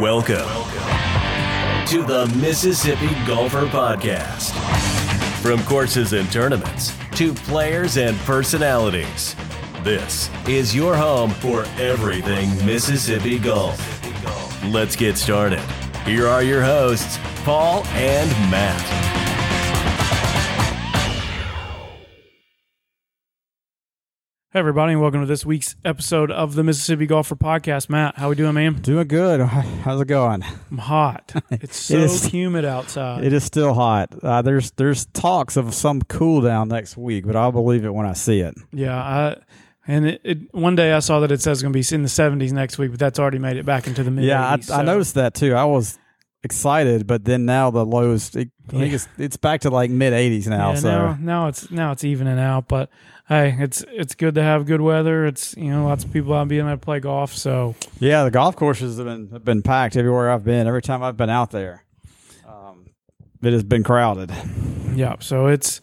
Welcome to the Mississippi Golfer Podcast. From courses and tournaments to players and personalities, this is your home for everything Mississippi golf. Let's get started. Here are your hosts, Paul and Matt. Hey everybody, and welcome to this week's episode of the Mississippi Golfer Podcast. Matt, how we doing, man? Doing good. How's it going? I'm hot. It's so It is- humid outside. It is still hot. Uh, there's there's talks of some cool down next week, but I'll believe it when I see it. yeah, I, and it, it, one day I saw that it says it's going to be in the 70s next week, but that's already made it back into the mid. yeah, I, 80s, I noticed that too. I was excited, but then now the lows. It, I think it's it's back to like mid 80s now. Yeah, so now, now it's now it's evening out, but hey, it's it's good to have good weather. It's you know lots of people out being able to play golf, so yeah, the golf courses have been have been packed everywhere I've been. Every time I've been out there, um, it has been crowded. yeah, so it's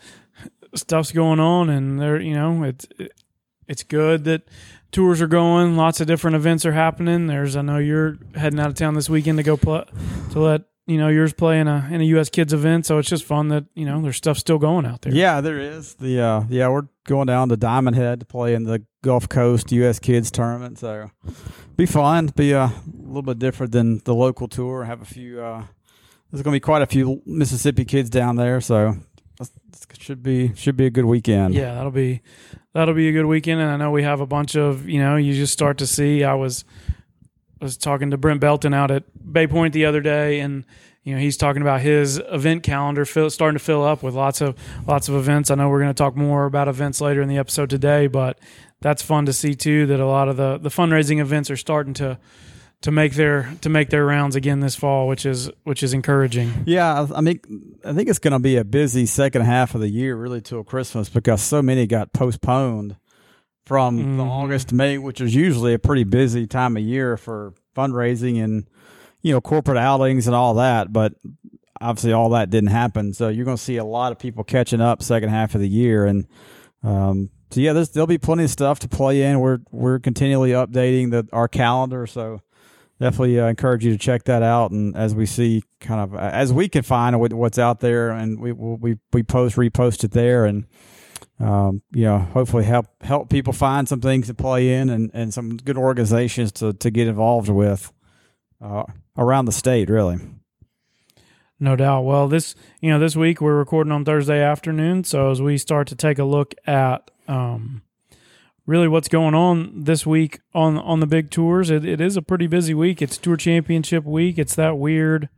stuff's going on, and there you know it's it's good that tours are going. Lots of different events are happening. There's I know you're heading out of town this weekend to go play to let you know yours play in a in a U.S. Kids event. So it's just fun that you know there's stuff still going out there. Yeah, there is the uh, yeah we're going down to Diamond Head to play in the Gulf Coast U.S. Kids tournament. So be fun. Be uh, a little bit different than the local tour. Have a few. Uh, there's going to be quite a few Mississippi kids down there. So should be should be a good weekend. Yeah, that'll be that'll be a good weekend, and I know we have a bunch of you know you just start to see. I was was talking to Brent Belton out at Bay Point the other day, and you know he's talking about his event calendar fill, starting to fill up with lots of lots of events. I know we're going to talk more about events later in the episode today, but that's fun to see too. That a lot of the the fundraising events are starting to to make their to make their rounds again this fall, which is which is encouraging. Yeah, I I mean, I think it's going to be a busy second half of the year, really till Christmas, because so many got postponed from the Mhm. August to May, which is usually a pretty busy time of year for fundraising and you know corporate outings and all that. But obviously, all that didn't happen, so you're going to see a lot of people catching up second half of the year, and um, so yeah, there's, there'll be plenty of stuff to play in. We're we're continually updating the our calendar, so definitely uh, encourage you to check that out. And as we see, kind of as we can find what's out there, and we we we post repost it there, and um, you know, hopefully help help people find some things to play in, and, and some good organizations to to get involved with uh, around the state, really. No doubt. Well, this you know this week we're recording on Thursday afternoon, so as we start to take a look at um, really what's going on this week on on the big tours, it, it is a pretty busy week. It's Tour Championship week. It's that weird.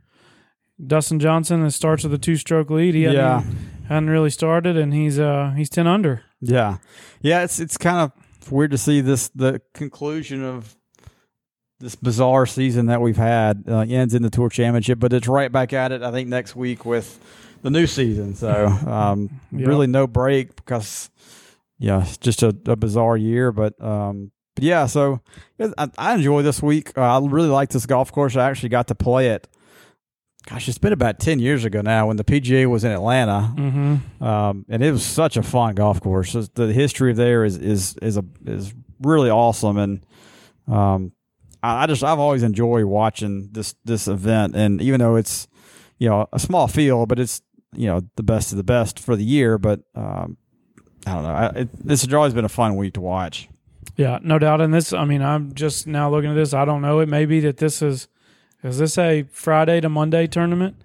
Dustin Johnson that starts with a two stroke lead. He hadn't, Yeah. hadn't really started, and he's uh he's ten under. Yeah, yeah. It's it's kind of weird to see this the conclusion of this bizarre season that we've had uh, ends in the tour championship, but it's right back at it. I think next week with the new season. So um, Yeah. really no break because yeah, it's just a, a bizarre year. But um, but yeah, so I, I enjoy this week. Uh, I really like this golf course. I actually got to play it. Gosh, it's been about ten years ago now when the PGA was in Atlanta Mm-hmm. um, and it was such a fun golf course. The history there is is is a is really awesome, and um, I, I just I've always enjoyed watching this this event, and even though it's you know a small field, but it's you know the best of the best for the year. But um, I don't know, I, it, this has always been a fun week to watch. Yeah, no doubt. And this, I mean, I'm just now looking at this. I don't know. It may be that this is, is this a Friday to Monday tournament?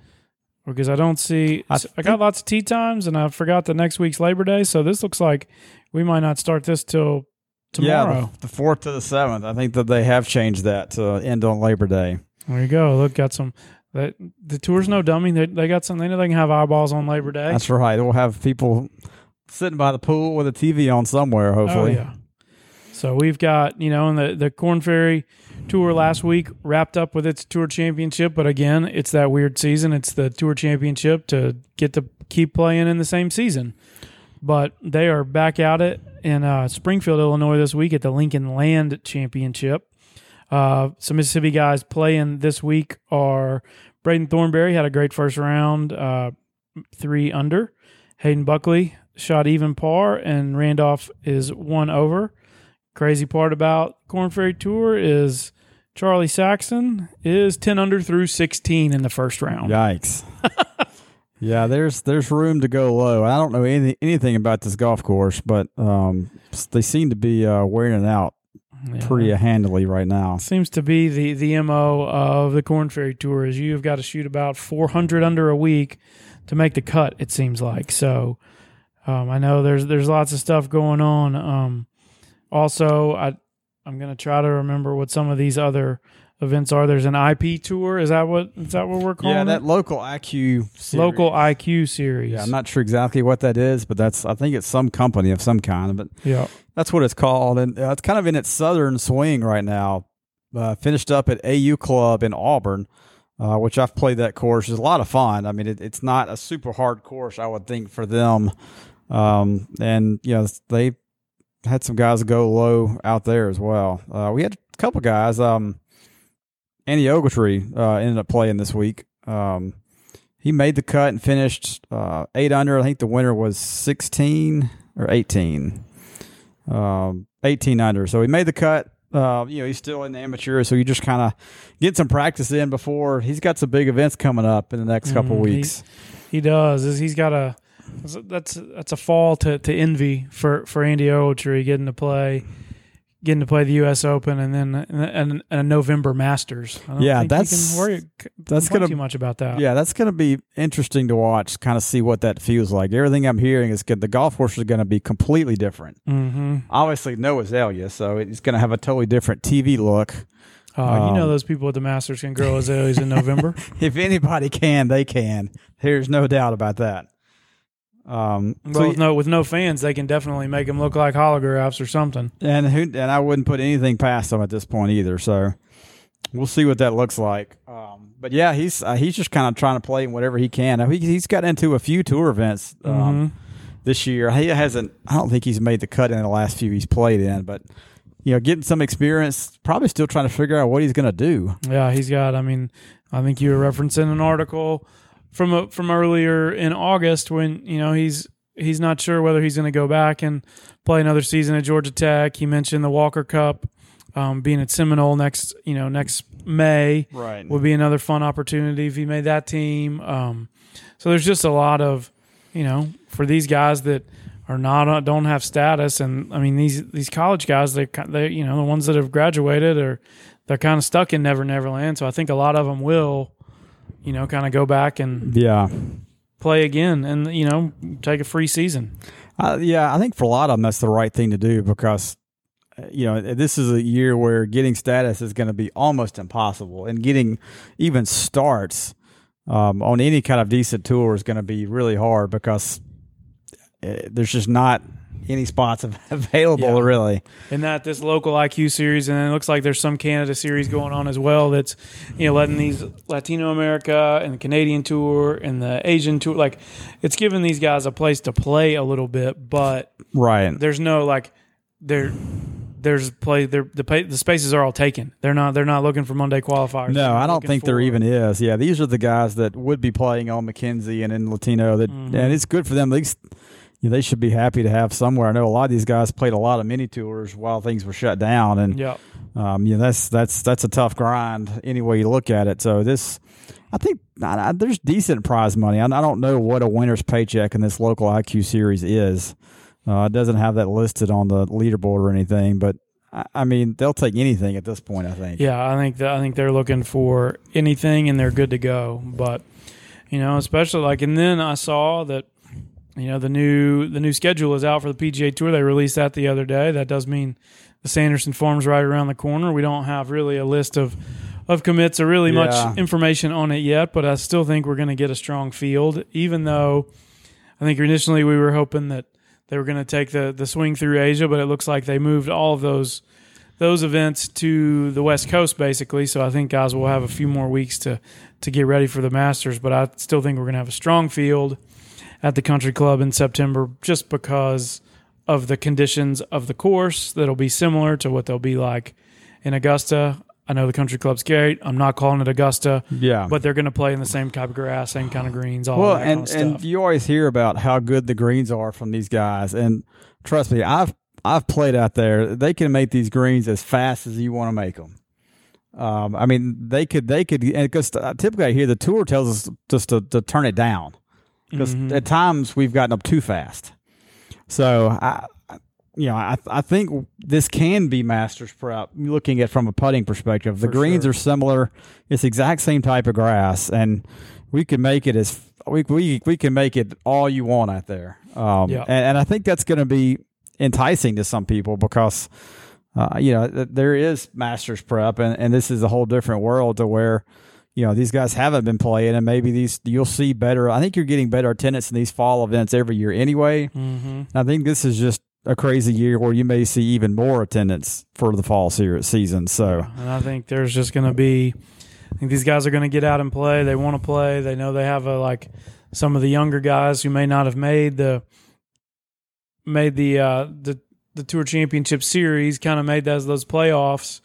Because I don't see, I I, got lots of tee times, and I forgot the next week's Labor Day. So this looks like we might not start this till tomorrow. Yeah, the, the fourth to the seventh. I think that they have changed that to end on Labor Day. There you go. Look, got some. That the tour's no dummy. They, they got some. They know they can have eyeballs on Labor Day. That's right. We'll have people sitting by the pool with a TV on somewhere. Hopefully. Oh yeah. So we've got you know, and the the Korn Ferry tour last week wrapped up with its tour championship, but again, it's that weird season. It's the tour championship to get to keep playing in the same season. But they are back at it in uh, Springfield, Illinois this week at the Lincoln Land Championship. Uh, some Mississippi guys playing this week are Braden Thornberry had a great first round, uh, three under. Hayden Buckley shot even par, and Randolph is one over. Crazy part about Korn Ferry Tour is Charlie Saxon is 10 under through 16 in the first round. Yikes. yeah, there's there's room to go low. I don't know anything anything about this golf course, but um, they seem to be uh, wearing it out Yeah. pretty handily right now. Seems to be the, the MO of the Korn Ferry Tour is you've got to shoot about 400 under a week to make the cut, it seems like. So um, I know there's there's lots of stuff going on. Um, also, I, I'm going to try to remember what some of these other events are. There's an IP tour. Is that what is that what we're calling Yeah, it? that local IQ series. Local IQ series. Yeah, I'm not sure exactly what that is, but that's I think it's some company of some kind. But Yeah. that's what it's called, and uh, it's kind of in its southern swing right now. Uh, finished up at AU Club in Auburn, uh, which I've played that course. It's a lot of fun. I mean, it, it's not a super hard course, I would think, for them. Um, and you know, they had some guys go low out there as well. Uh, we had a couple guys. Um, Andy Ogletree uh, ended up playing this week. Um, he made the cut and finished uh, eight under. I think the winner was sixteen or eighteen. Um, eighteen under. So he made the cut. Uh, you know, he's still in the amateur, so you just kind of get some practice in before he's got some big events coming up in the next couple. He- weeks. He does. Is he's got a that's that's a fall to, to envy for for Andy Ogletree getting to play getting to play the U.S. Open and then and, and a November Masters. I don't Yeah, think that's- can worry that's gonna- too much about that. Yeah, that's going to be interesting to watch, kind of see what that feels like. Everything I'm hearing is good. The golf course is going to be completely different. Mm-hmm. Obviously, no azalea, so it's going to have a totally different TV look. Uh, you know Um, those people at the Masters can grow azaleas in November. If anybody can, they can. There's no doubt about that. Um, Well, so with no with no fans, they can definitely make them look like holographs or something. and who and I wouldn't put anything past them at this point either. So we'll see what that looks like. Um, but yeah, he's uh, he's just kind of trying to play in whatever he can. Now, he, he's got into a few tour events um, Mhm. this year. He hasn't. I don't think he's made the cut in the last few he's played in, but you know, getting some experience. Probably still trying to figure out what he's going to do. Yeah, he's got. I mean, I think you were referencing an article from a, from earlier in August when you know he's he's not sure whether he's going to go back and play another season at Georgia Tech. He mentioned the Walker Cup um, being at Seminole next you know next May Right. would be another fun opportunity if he made that team. Um, so there's just a lot of you know for these guys that are not don't have status, and I mean these these college guys they they you know the ones that have graduated are they're kind of stuck in Never Never Land. So I think a lot of them will you know kind of go back and Yeah. play again, and you know take a free season. Uh, yeah, I think for a lot of them, that's the right thing to do because, uh, you know, this is a year where getting status is going to be almost impossible, and getting even starts um, on any kind of decent tour is going to be really hard because uh, there's just not any spots available, Yeah. really. and that this local IQ series, and it looks like there's some Canada series going on as well. That's you know letting these Latino America and the Canadian tour and the Asian tour, like it's giving these guys a place to play a little bit, but Right. there's no like there. There's play. The the spaces are all taken. They're not. They're not looking for Monday qualifiers. No, I don't think there even is. Yeah, these are the guys that would be playing on Mackenzie and in Latino. That Mm-hmm. and it's good for them. At least you know, they should be happy to have somewhere. I know a lot of these guys played a lot of mini tours while things were shut down, and Yeah. um, you know that's that's that's a tough grind any way you look at it. So this, I think I, I, there's decent prize money. I, I don't know what a winner's paycheck in this local IQ series is. Uh, it doesn't have that listed on the leaderboard or anything, but I, mean they'll take anything at this point. I think. Yeah, I think that I think they're looking for anything and they're good to go. But you know, especially like, and then I saw that you know the new the new schedule is out for the PGA Tour. They released that the other day. That does mean the Sanderson Farms right around the corner. We don't have really a list of of commits or really Yeah. much information on it yet, but I still think we're going to get a strong field. Even though I think initially we were hoping that they were going to take the the swing through Asia, but it looks like they moved all of those those events to the West Coast basically. So I think guys will have a few more weeks to to get ready for the Masters, but I still think we're going to have a strong field at the Country Club in September just because of the conditions of the course that'll be similar to what they'll be like in Augusta. I know the Country Club's great. I'm not calling it Augusta, Yeah. but they're going to play in the same type of grass, same kind of greens, all well, that and kind of stuff. and you always hear about how good the greens are from these guys, and trust me, I've I've played out there. They can make these greens as fast as you want to make them. Um, I mean, they could they could because typically I hear the tour tells us just to, to turn it down because Mhm. at times we've gotten up too fast. So I, you know, I I think this can be Masters prep. Looking at from a putting perspective, the For greens sure. are similar. It's the exact same type of grass, and we can make it as we we we can make it all you want out there. Um, Yeah. and, and I think that's going to be enticing to some people because. Uh, you know, there is Masters prep, and, and this is a whole different world to where, you know, these guys haven't been playing, and maybe these you'll see better. I think you're getting better attendance in these fall events every year anyway. Mm-hmm. I think this is just a crazy year where you may see even more attendance for the fall se- season. So, And I think there's just going to be. I think these guys are going to get out and play. They want to play. They know they have a like some of the younger guys who may not have made the made the uh, the the tour championship series, kind of made those those playoffs.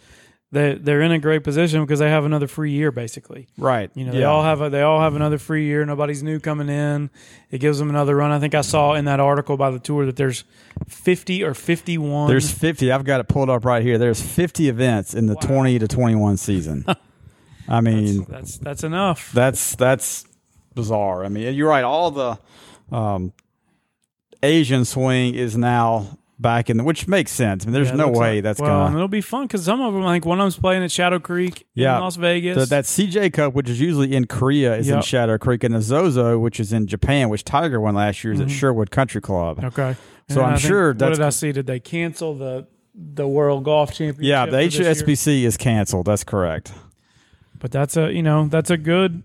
They they're in a great position because they have another free year basically. right, You know, they all have a, they all have another free year. Nobody's new coming in. It gives them another run. I think I saw in that article by the tour that there's 50 or 51. There's 50. I've got it pulled up right here. There's 50 events in the 20 to 21 season. I mean, that's that's enough. that's that's bizarre. I mean, you're right. All the um, Asian swing is now back in, the, which makes sense. I mean, there's Yeah, no way like- that's well, gonna. it'll be fun because some of them, I think one of them's playing at Shadow Creek Yeah. in Las Vegas. The, that CJ Cup, which is usually in Korea, is in Shadow Creek, and the Zozo, which is in Japan, which Tiger won last year, is at Mhm. Sherwood Country Club. okay, So And I'm think- sure What did I see? Did they cancel the the World Golf Championship? Yeah, the for this year? HSBC is canceled. That's correct. But that's a you know that's a good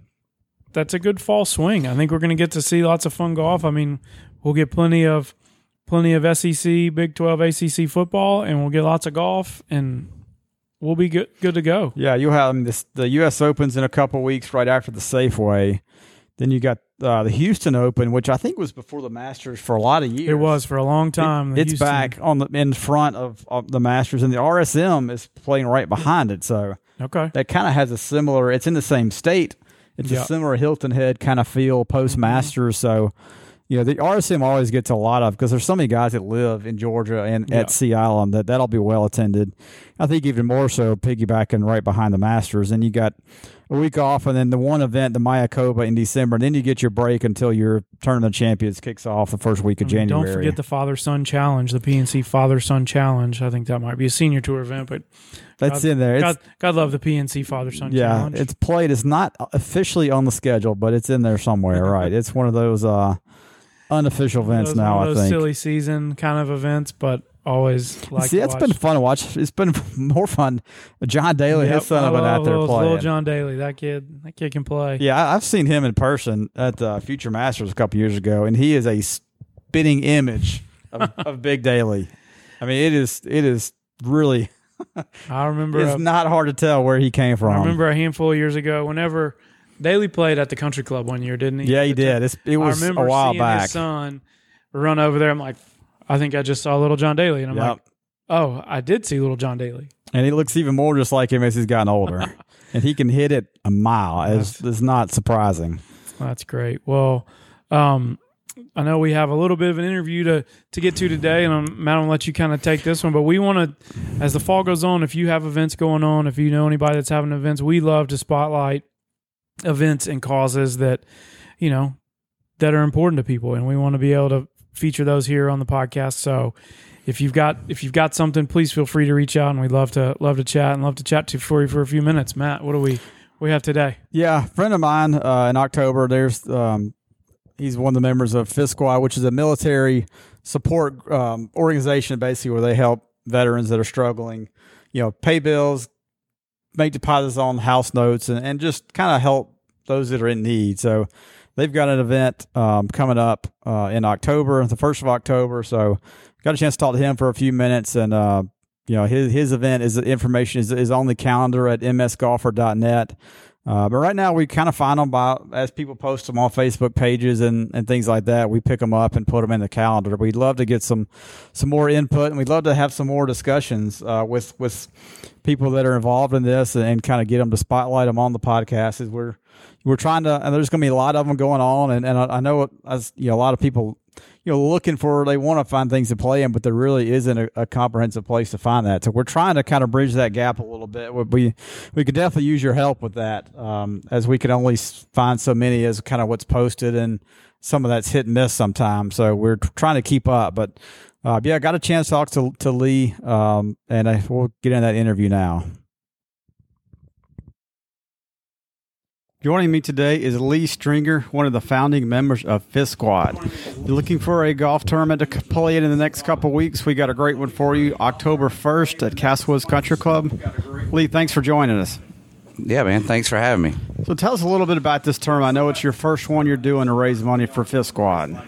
that's a good fall swing. I think we're going to get to see lots of fun golf. I mean, we'll get plenty of plenty of SEC, Big Twelve, ACC football, and we'll get lots of golf, and we'll be good good to go. Yeah, you have I mean, this, the U.S. Opens in a couple weeks right after the Safeway. Then you got uh, the Houston Open, which I think was before the Masters for a lot of years. It was for a long time. the it's Houston- back on the in front of, of the Masters, and the RSM is playing right behind it. So Okay. that kind of has a similar. It's in the same state. It's Yeah. a similar Hilton Head kind of feel post Masters. So. You know, the RSM always gets a lot of because there's so many guys that live in Georgia and Yeah. at Sea Island that that'll be well attended. I think even more so piggybacking right behind the Masters. And you got a week off, and then the one event, the Mayakoba in December, and then you get your break until your tournament champions kicks off the first week of I mean, January. Don't forget the Father Son Challenge, the PNC Father Son Challenge. I think that might be a senior tour event, but That's God- in there. It's, God, God love the PNC Father Son yeah, Challenge. it's played. It's not officially on the schedule, but it's in there somewhere. right? It's one of those uh, unofficial events Those- now. I think. silly season kind of events, but always like See, it's watch. been fun to watch. It's been more fun. John Daly, Yep, his son, have been love out there little, playing. Little John Daly, that kid, that kid can play. Yeah, I- I've seen him in person at the Future Masters a couple years ago, and he is a spitting image of, of Big Daly. I mean, it is it is really I remember. it's a- not hard to tell where he came from. I remember a handful of years ago, whenever Daly played at the country club one year, didn't he? Yeah, he did. It's, it was I remember a while seeing back. his son run over there. I'm like, I think I just saw little John Daly, and I'm Yep. like, oh, I did see little John Daly. and he looks even more just like him as he's gotten older. and he can hit it a mile. It's, it's not surprising. That's great. Well, um, I know we have a little bit of an interview to to get to today, and I'm, Matt, I'm gonna let you kind of take this one. But we want to, as the fall goes on, if you have events going on, if you know anybody that's having events, we love to spotlight events and causes that you know that are important to people, and we want to be able to feature those here on the podcast. So. If you've got if you've got something, please feel free to reach out, and we'd love to love to chat and love to chat to for you for a few minutes. Matt, what do we we have today? Yeah, friend of mine uh, in October. There's um, he's one of the members of Fifth Squad, which is a military support um, organization, basically where they help veterans that are struggling, you know, pay bills, make deposits on house notes, and, and just kind of help those that are in need. So they've got an event um, coming up uh, in October, the first of October. So got a chance to talk to him for a few minutes, and uh, you know his his event is information is, is on the calendar at msgolfer.net. Uh, but right now we kind of find them by as people post them on Facebook pages and, and things like that. We pick them up and put them in the calendar. We'd love to get some some more input and we'd love to have some more discussions uh, with with people that are involved in this and, and kind of get them to spotlight them on the podcast. As we're we're trying to and there's going to be a lot of them going on and, and I, I know as you know a lot of people you know looking for they want to find things to play in, but there really isn't a, a, comprehensive place to find that. So we're trying to kind of bridge that gap a little bit. We we could definitely use your help with that, um, as we can only find so many as kind of what's posted, and some of that's hit and miss sometimes. So we're trying to keep up, but. Uh, yeah, I got a chance to talk to, to Lee, um, and I, we'll get in that interview now. Joining me today is Lee Stringer, one of the founding members of Fifth Squad. You're looking for a golf tournament to play in in the next couple weeks. We got a great one for you, October 1st at Castlewoods Country Club. Lee, thanks for joining us. Yeah, man. Thanks for having me. So tell us a little bit about this tournament. I know it's your first one you're doing to raise money for Fifth Squad.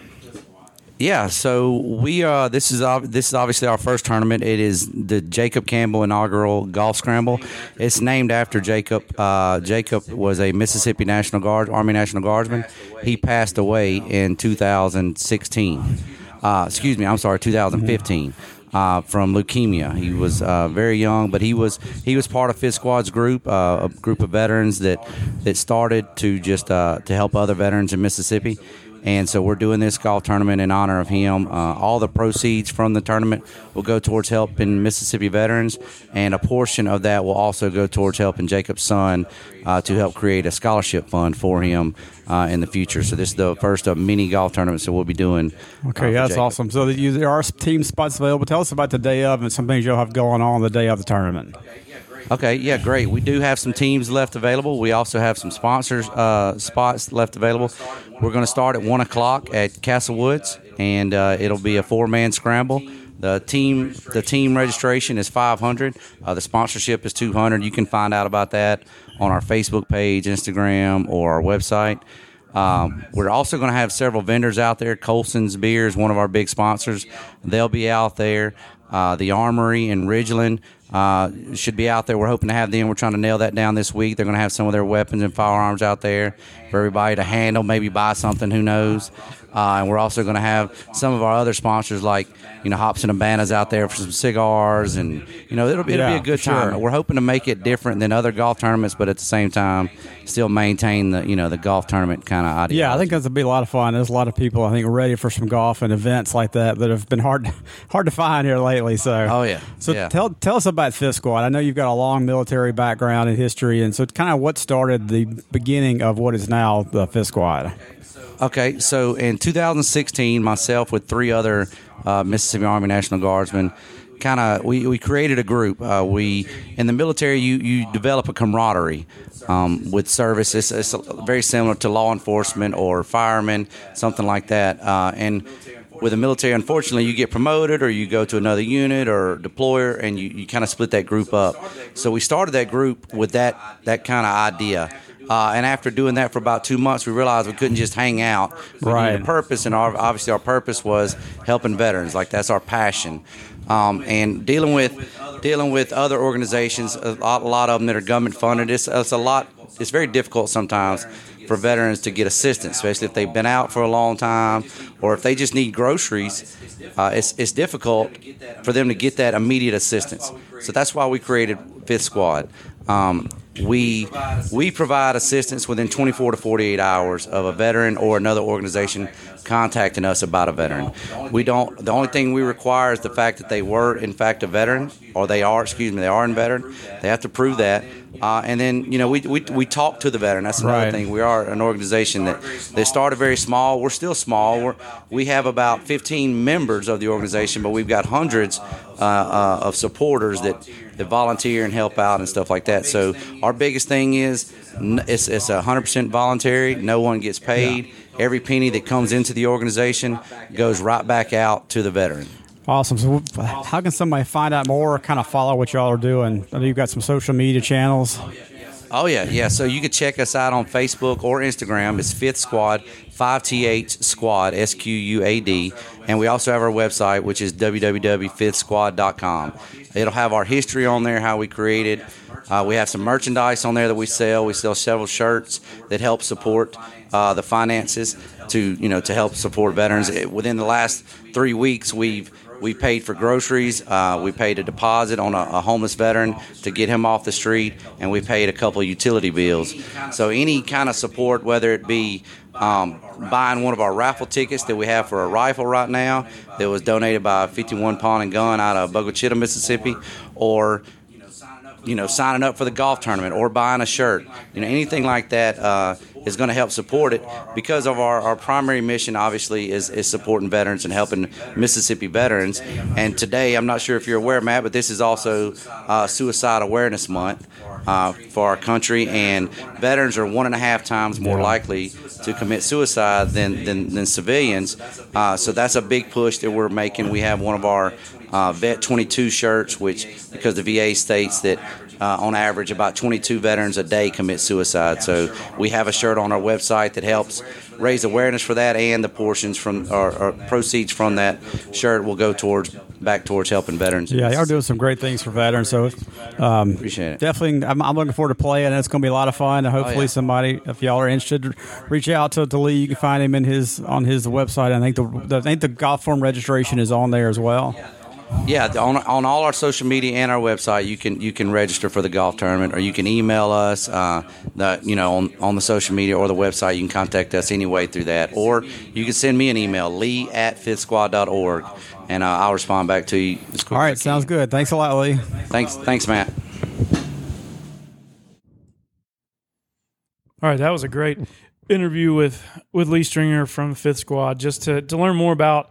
Yeah, so we uh, this is uh, this is obviously our first tournament. It is the Jacob Campbell inaugural golf scramble. It's named after Jacob. Uh, Jacob was a Mississippi National Guard, Army National Guardsman. He passed away in 2016. Uh, excuse me, I'm sorry, 2015. Uh, from leukemia. He was uh, very young, but he was he was part of Fifth Squad's group, uh, a group of veterans that that started to just uh, to help other veterans in Mississippi. And so we're doing this golf tournament in honor of him. Uh, all the proceeds from the tournament will go towards helping Mississippi veterans, and a portion of that will also go towards helping Jacob's son uh, to help create a scholarship fund for him uh, in the future. So this is the first of many golf tournaments that we'll be doing. Uh, okay, that's Jacob. awesome. So you, there are team spots available. Tell us about the day of and some things you'll have going on the day of the tournament. Okay, yeah, great. We do have some teams left available. We also have some sponsors uh, spots left available. We're going to start at one o'clock at Castle Woods, and uh, it'll be a four-man scramble. The team the team registration is 500. Uh, the sponsorship is 200. You can find out about that on our Facebook page, Instagram, or our website. Um, we're also going to have several vendors out there. Colson's Beer is one of our big sponsors. They'll be out there. Uh, the Armory in Ridgeland uh, should be out there. We're hoping to have them. We're trying to nail that down this week. They're going to have some of their weapons and firearms out there for everybody to handle, maybe buy something. Who knows? Uh, and we're also going to have some of our other sponsors like you know Hops and Habanos out there for some cigars, and you know it'll, it'll yeah, be a good time. Sure. We're hoping to make it different than other golf tournaments, but at the same time, still maintain the you know the golf tournament kind of idea. Yeah, I think that's gonna be a lot of fun. There's a lot of people I think ready for some golf and events like that that have been hard hard to find here lately. So oh yeah. So yeah. tell tell us about Fifth Squad. I know you've got a long military background and history, and so it's kind of what started the beginning of what is now the Fifth Squad. Okay, so in 2016, myself with three other uh, Mississippi Army National Guardsmen, kind of we, we created a group. Uh, we in the military, you you develop a camaraderie um, with service. It's, it's, very similar to law enforcement or firemen, something like that. Uh, and with the military, unfortunately, you get promoted or you go to another unit or deployer, and you, you kind of split that group up. So we started that group with that that kind of idea. Uh, and after doing that for about two months, we realized we couldn't just hang out. We right. needed a purpose, and our, obviously our purpose was helping veterans. Like that's our passion. Um, and dealing with dealing with other organizations, a lot, a lot of them that are government funded. It's, it's a lot. It's very difficult sometimes for veterans to get assistance, especially if they've been out for a long time or if they just need groceries. Uh, it's, it's difficult for them to get that immediate assistance. So that's why we created Fifth Squad. Um, we we provide assistance within 24 to 48 hours of a veteran or another organization contacting us about a veteran. We don't. The only thing we require is the fact that they were in fact a veteran, or they are. Excuse me, they are a veteran. They have to prove that. Uh, and then you know we, we, we talk to the veteran. That's another right. thing. We are an organization that they started very small. We're still small. We're, we have about 15 members of the organization, but we've got hundreds uh, uh, of supporters that that volunteer and help out and stuff like that. So our biggest thing is it's it's hundred percent voluntary. No one gets paid. Every penny that comes into the organization goes right back out to the veteran. Awesome. So, how can somebody find out more? Kind of follow what y'all are doing. I know you've got some social media channels. Oh yeah, yeah. So you can check us out on Facebook or Instagram. It's Fifth Squad, five th Squad, S Q U A D, and we also have our website, which is www.fifthsquad.com. It'll have our history on there, how we created. Uh, we have some merchandise on there that we sell. We sell several shirts that help support uh, the finances to you know to help support veterans. Within the last three weeks, we've we paid for groceries. Uh, we paid a deposit on a, a, homeless veteran to get him off the street, and we paid a couple utility bills. So any kind of support, whether it be um, buying one of our raffle tickets that we have for a rifle right now that was donated by 51 Pawn and Gun out of Bogue Mississippi, or you know, signing up for the golf tournament or buying a shirt, you know, anything like that uh, is going to help support it because of our, our primary mission, obviously, is, is supporting veterans and helping Mississippi veterans. And today, I'm not sure if you're aware, Matt, but this is also uh, Suicide Awareness Month uh, for our country, and veterans are one and a half times more likely to commit suicide than, than, than civilians. Uh, so that's a big push that we're making. We have one of our uh, Vet 22 shirts, which because the VA states that uh, on average about 22 veterans a day commit suicide. So we have a shirt on our website that helps raise awareness for that, and the portions from or, or proceeds from that shirt will go towards back towards helping veterans. Yeah, y'all are doing some great things for veterans. So um, appreciate it. Definitely, I'm, I'm, looking forward to playing. It's going to be a lot of fun. And hopefully, oh, yeah. somebody, if y'all are interested, reach out to, to Lee. You can find him in his on his website. I think the, the I think the golf form registration is on there as well. Yeah, on, on all our social media and our website, you can you can register for the golf tournament, or you can email us. Uh, the you know on, on the social media or the website, you can contact us anyway through that, or you can send me an email, lee at fifthsquad.org, and uh, I'll respond back to you. All right, sounds good. Thanks a lot, Lee. Thanks, thanks, Matt. All right, that was a great interview with with Lee Stringer from Fifth Squad, just to to learn more about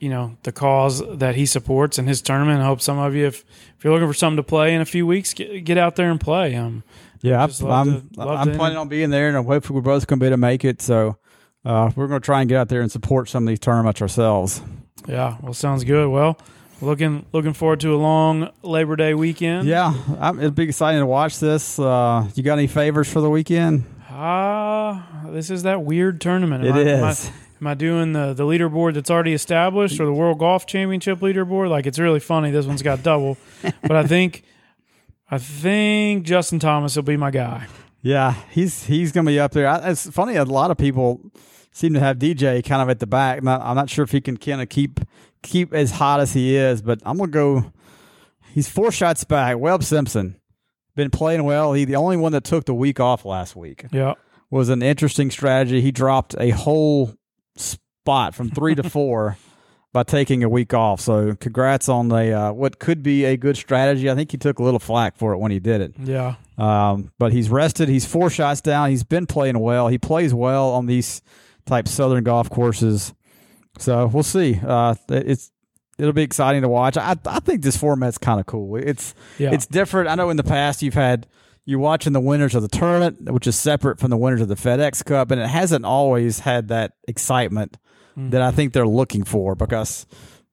you know the cause that he supports in his tournament. I hope some of you, if if you're looking for something to play in a few weeks, get, get out there and play. Um, yeah, I'm to, I'm planning on being there, and hopefully we're both going to be able to make it. So uh, we're going to try and get out there and support some of these tournaments ourselves. Yeah, well, sounds good. Well, looking looking forward to a long Labor Day weekend. Yeah, I'm, it'll be exciting to watch this. Uh, you got any favors for the weekend? Ah, uh, this is that weird tournament. Am it I, is. Am I doing the the leaderboard that's already established or the World Golf Championship leaderboard? Like it's really funny. This one's got double, but I think I think Justin Thomas will be my guy. Yeah, he's he's gonna be up there. It's funny. A lot of people seem to have DJ kind of at the back. Not, I'm not sure if he can kind of keep keep as hot as he is, but I'm gonna go. He's four shots back. Webb Simpson been playing well. He the only one that took the week off last week. Yeah, was an interesting strategy. He dropped a whole spot from three to four by taking a week off. So congrats on the uh, what could be a good strategy. I think he took a little flack for it when he did it. Yeah. Um, but he's rested. He's four shots down. He's been playing well. He plays well on these type southern golf courses. So we'll see. Uh, it's it'll be exciting to watch. I I think this format's kind of cool. It's yeah. it's different. I know in the past you've had you're watching the winners of the tournament, which is separate from the winners of the FedEx Cup, and it hasn't always had that excitement mm. that I think they're looking for because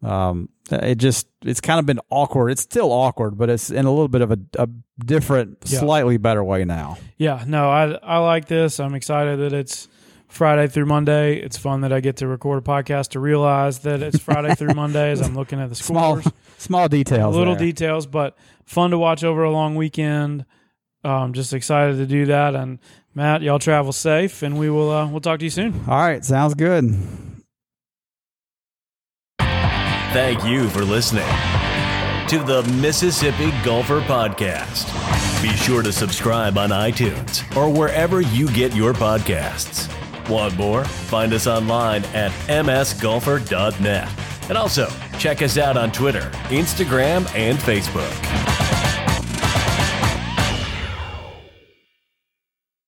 um, it just it's kind of been awkward. It's still awkward, but it's in a little bit of a, a different, yeah. slightly better way now. Yeah, no, I I like this. I'm excited that it's Friday through Monday. It's fun that I get to record a podcast to realize that it's Friday through Monday as I'm looking at the scores. Small, small details, little there. details, but fun to watch over a long weekend. Um, just excited to do that. And Matt, y'all travel safe, and we will uh, we'll talk to you soon. All right, sounds good. Thank you for listening to the Mississippi Golfer Podcast. Be sure to subscribe on iTunes or wherever you get your podcasts. Want more? Find us online at msgolfer.net. And also, check us out on Twitter, Instagram, and Facebook.